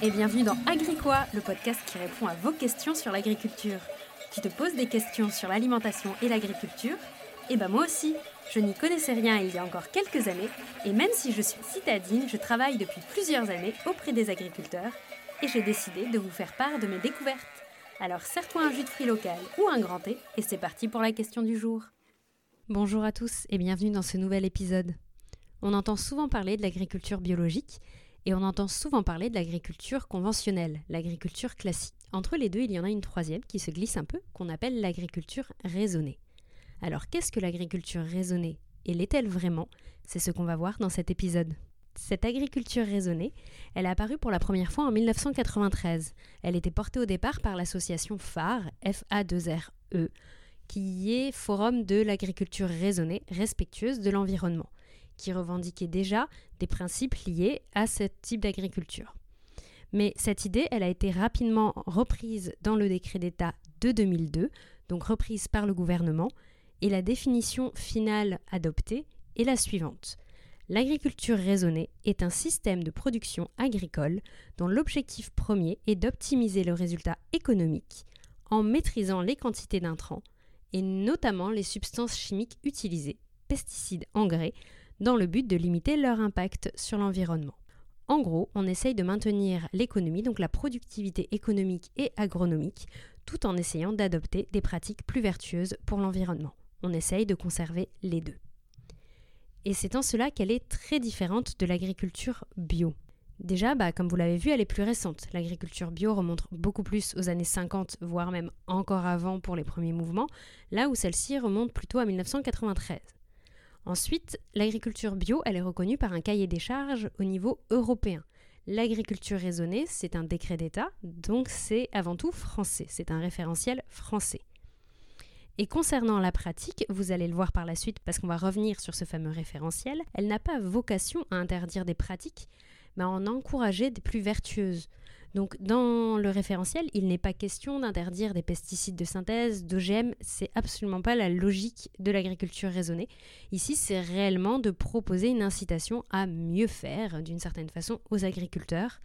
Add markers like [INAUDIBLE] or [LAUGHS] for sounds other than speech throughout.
et bienvenue dans Agricois, le podcast qui répond à vos questions sur l'agriculture. Tu te poses des questions sur l'alimentation et l'agriculture Eh ben moi aussi, je n'y connaissais rien il y a encore quelques années, et même si je suis citadine, je travaille depuis plusieurs années auprès des agriculteurs, et j'ai décidé de vous faire part de mes découvertes. Alors serre-toi un jus de fruits local ou un grand thé, et c'est parti pour la question du jour. Bonjour à tous et bienvenue dans ce nouvel épisode. On entend souvent parler de l'agriculture biologique, et on entend souvent parler de l'agriculture conventionnelle, l'agriculture classique. Entre les deux, il y en a une troisième qui se glisse un peu, qu'on appelle l'agriculture raisonnée. Alors qu'est-ce que l'agriculture raisonnée? Et l'est-elle vraiment? C'est ce qu'on va voir dans cet épisode. Cette agriculture raisonnée, elle a apparu pour la première fois en 1993. Elle était portée au départ par l'association FARE, F-A-2-R-E, qui est Forum de l'agriculture raisonnée, respectueuse de l'environnement qui revendiquait déjà des principes liés à ce type d'agriculture. Mais cette idée, elle a été rapidement reprise dans le décret d'État de 2002, donc reprise par le gouvernement, et la définition finale adoptée est la suivante. L'agriculture raisonnée est un système de production agricole dont l'objectif premier est d'optimiser le résultat économique en maîtrisant les quantités d'intrants et notamment les substances chimiques utilisées, pesticides, engrais, dans le but de limiter leur impact sur l'environnement. En gros, on essaye de maintenir l'économie, donc la productivité économique et agronomique, tout en essayant d'adopter des pratiques plus vertueuses pour l'environnement. On essaye de conserver les deux. Et c'est en cela qu'elle est très différente de l'agriculture bio. Déjà, bah, comme vous l'avez vu, elle est plus récente. L'agriculture bio remonte beaucoup plus aux années 50, voire même encore avant pour les premiers mouvements, là où celle-ci remonte plutôt à 1993. Ensuite, l'agriculture bio, elle est reconnue par un cahier des charges au niveau européen. L'agriculture raisonnée, c'est un décret d'État, donc c'est avant tout français, c'est un référentiel français. Et concernant la pratique, vous allez le voir par la suite parce qu'on va revenir sur ce fameux référentiel, elle n'a pas vocation à interdire des pratiques, mais à en encourager des plus vertueuses. Donc dans le référentiel, il n'est pas question d'interdire des pesticides de synthèse, d'OGM, c'est absolument pas la logique de l'agriculture raisonnée. Ici, c'est réellement de proposer une incitation à mieux faire d'une certaine façon aux agriculteurs,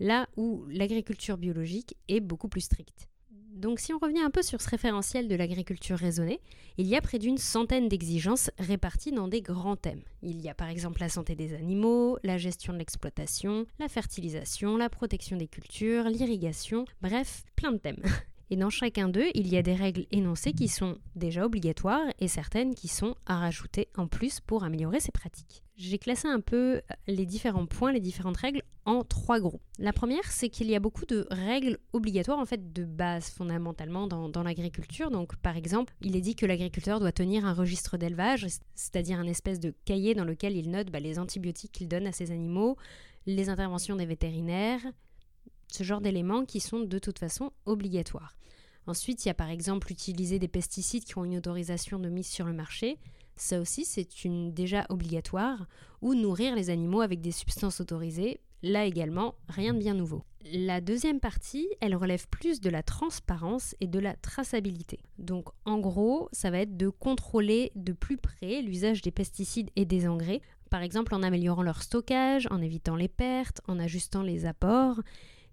là où l'agriculture biologique est beaucoup plus stricte. Donc si on revient un peu sur ce référentiel de l'agriculture raisonnée, il y a près d'une centaine d'exigences réparties dans des grands thèmes. Il y a par exemple la santé des animaux, la gestion de l'exploitation, la fertilisation, la protection des cultures, l'irrigation, bref, plein de thèmes. [LAUGHS] Et dans chacun d'eux, il y a des règles énoncées qui sont déjà obligatoires et certaines qui sont à rajouter en plus pour améliorer ces pratiques. J'ai classé un peu les différents points, les différentes règles en trois groupes. La première, c'est qu'il y a beaucoup de règles obligatoires, en fait, de base fondamentalement dans, l'agriculture. Donc, par exemple, il est dit que l'agriculteur doit tenir un registre d'élevage, c'est-à-dire un espèce de cahier dans lequel il note bah, les antibiotiques qu'il donne à ses animaux, les interventions des vétérinaires, ce genre d'éléments qui sont de toute façon obligatoires. Ensuite, il y a par exemple utiliser des pesticides qui ont une autorisation de mise sur le marché. Ça aussi, c'est une déjà obligatoire. Ou nourrir les animaux avec des substances autorisées. Là également, rien de bien nouveau. La deuxième partie, elle relève plus de la transparence et de la traçabilité. Donc en gros, ça va être de contrôler de plus près l'usage des pesticides et des engrais, par exemple en améliorant leur stockage, en évitant les pertes, en ajustant les apports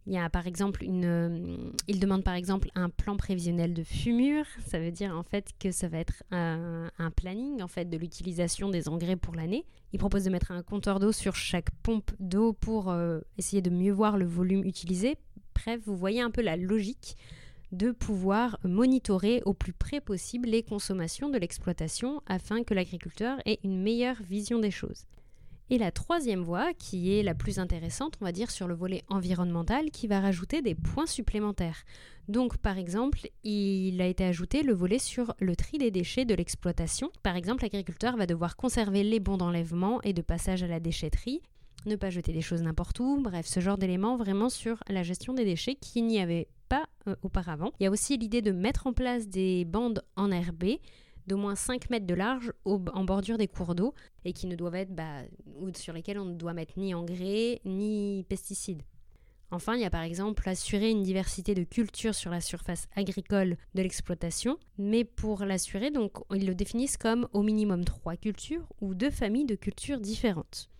il y a par exemple une, euh, il demande par exemple un plan prévisionnel de fumure. Ça veut dire en fait que ça va être un, planning en fait de l'utilisation des engrais pour l'année. Il propose de mettre un compteur d'eau sur chaque pompe d'eau pour euh, essayer de mieux voir le volume utilisé. Bref, vous voyez un peu la logique de pouvoir monitorer au plus près possible les consommations de l'exploitation afin que l'agriculteur ait une meilleure vision des choses. Et la troisième voie, qui est la plus intéressante, on va dire, sur le volet environnemental, qui va rajouter des points supplémentaires. Donc, par exemple, il a été ajouté le volet sur le tri des déchets de l'exploitation. Par exemple, l'agriculteur va devoir conserver les bons d'enlèvement et de passage à la déchetterie, ne pas jeter des choses n'importe où, bref, ce genre d'éléments vraiment sur la gestion des déchets qui n'y avait pas euh, auparavant. Il y a aussi l'idée de mettre en place des bandes enherbées d'au moins 5 mètres de large en bordure des cours d'eau et qui ne doivent être bah, ou sur lesquels on ne doit mettre ni engrais ni pesticides. Enfin, il y a par exemple assurer une diversité de cultures sur la surface agricole de l'exploitation, mais pour l'assurer, donc ils le définissent comme au minimum trois cultures ou deux familles de cultures différentes.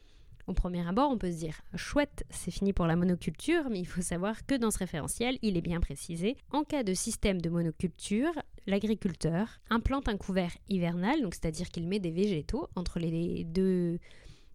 Au premier abord, on peut se dire chouette, c'est fini pour la monoculture, mais il faut savoir que dans ce référentiel, il est bien précisé en cas de système de monoculture, l'agriculteur implante un couvert hivernal, donc c'est-à-dire qu'il met des végétaux entre les deux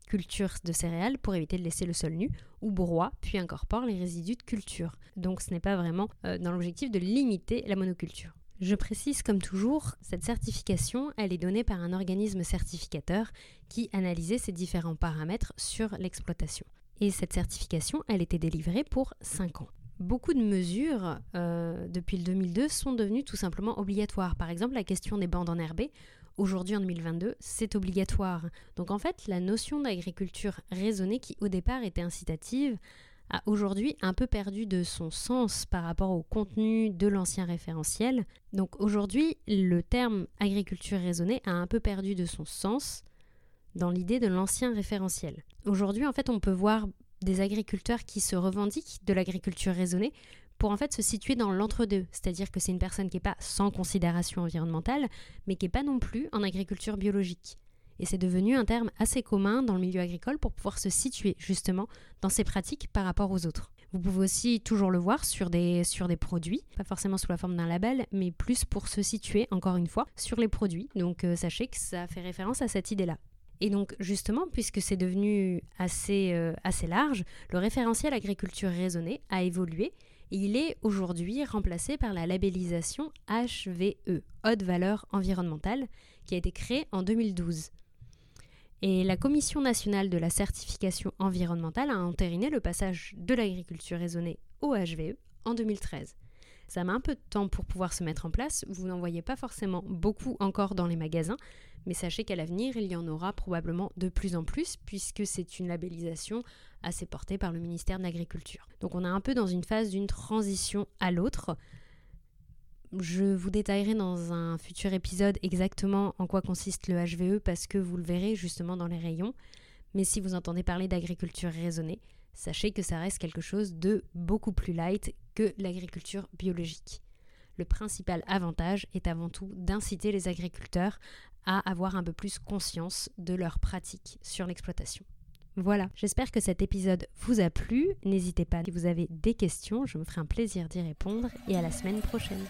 cultures de céréales pour éviter de laisser le sol nu, ou broie, puis incorpore les résidus de culture. Donc ce n'est pas vraiment euh, dans l'objectif de limiter la monoculture. Je précise comme toujours, cette certification, elle est donnée par un organisme certificateur qui analysait ces différents paramètres sur l'exploitation. Et cette certification, elle était délivrée pour 5 ans. Beaucoup de mesures euh, depuis le 2002 sont devenues tout simplement obligatoires. Par exemple, la question des bandes enherbées, aujourd'hui en 2022, c'est obligatoire. Donc en fait, la notion d'agriculture raisonnée qui au départ était incitative a aujourd'hui un peu perdu de son sens par rapport au contenu de l'ancien référentiel. Donc aujourd'hui, le terme agriculture raisonnée a un peu perdu de son sens dans l'idée de l'ancien référentiel. Aujourd'hui, en fait, on peut voir des agriculteurs qui se revendiquent de l'agriculture raisonnée pour en fait se situer dans l'entre-deux, c'est-à-dire que c'est une personne qui n'est pas sans considération environnementale, mais qui n'est pas non plus en agriculture biologique. Et c'est devenu un terme assez commun dans le milieu agricole pour pouvoir se situer justement dans ces pratiques par rapport aux autres. Vous pouvez aussi toujours le voir sur des, sur des produits, pas forcément sous la forme d'un label, mais plus pour se situer, encore une fois, sur les produits. Donc euh, sachez que ça fait référence à cette idée-là. Et donc justement, puisque c'est devenu assez, euh, assez large, le référentiel agriculture raisonnée a évolué et il est aujourd'hui remplacé par la labellisation HVE, haute valeur environnementale, qui a été créée en 2012. Et la Commission nationale de la certification environnementale a entériné le passage de l'agriculture raisonnée au HVE en 2013. Ça met un peu de temps pour pouvoir se mettre en place, vous n'en voyez pas forcément beaucoup encore dans les magasins, mais sachez qu'à l'avenir, il y en aura probablement de plus en plus, puisque c'est une labellisation assez portée par le ministère de l'Agriculture. Donc on est un peu dans une phase d'une transition à l'autre, je vous détaillerai dans un futur épisode exactement en quoi consiste le HVE parce que vous le verrez justement dans les rayons. Mais si vous entendez parler d'agriculture raisonnée, sachez que ça reste quelque chose de beaucoup plus light que l'agriculture biologique. Le principal avantage est avant tout d'inciter les agriculteurs à avoir un peu plus conscience de leurs pratiques sur l'exploitation. Voilà, j'espère que cet épisode vous a plu. N'hésitez pas si vous avez des questions, je me ferai un plaisir d'y répondre et à la semaine prochaine.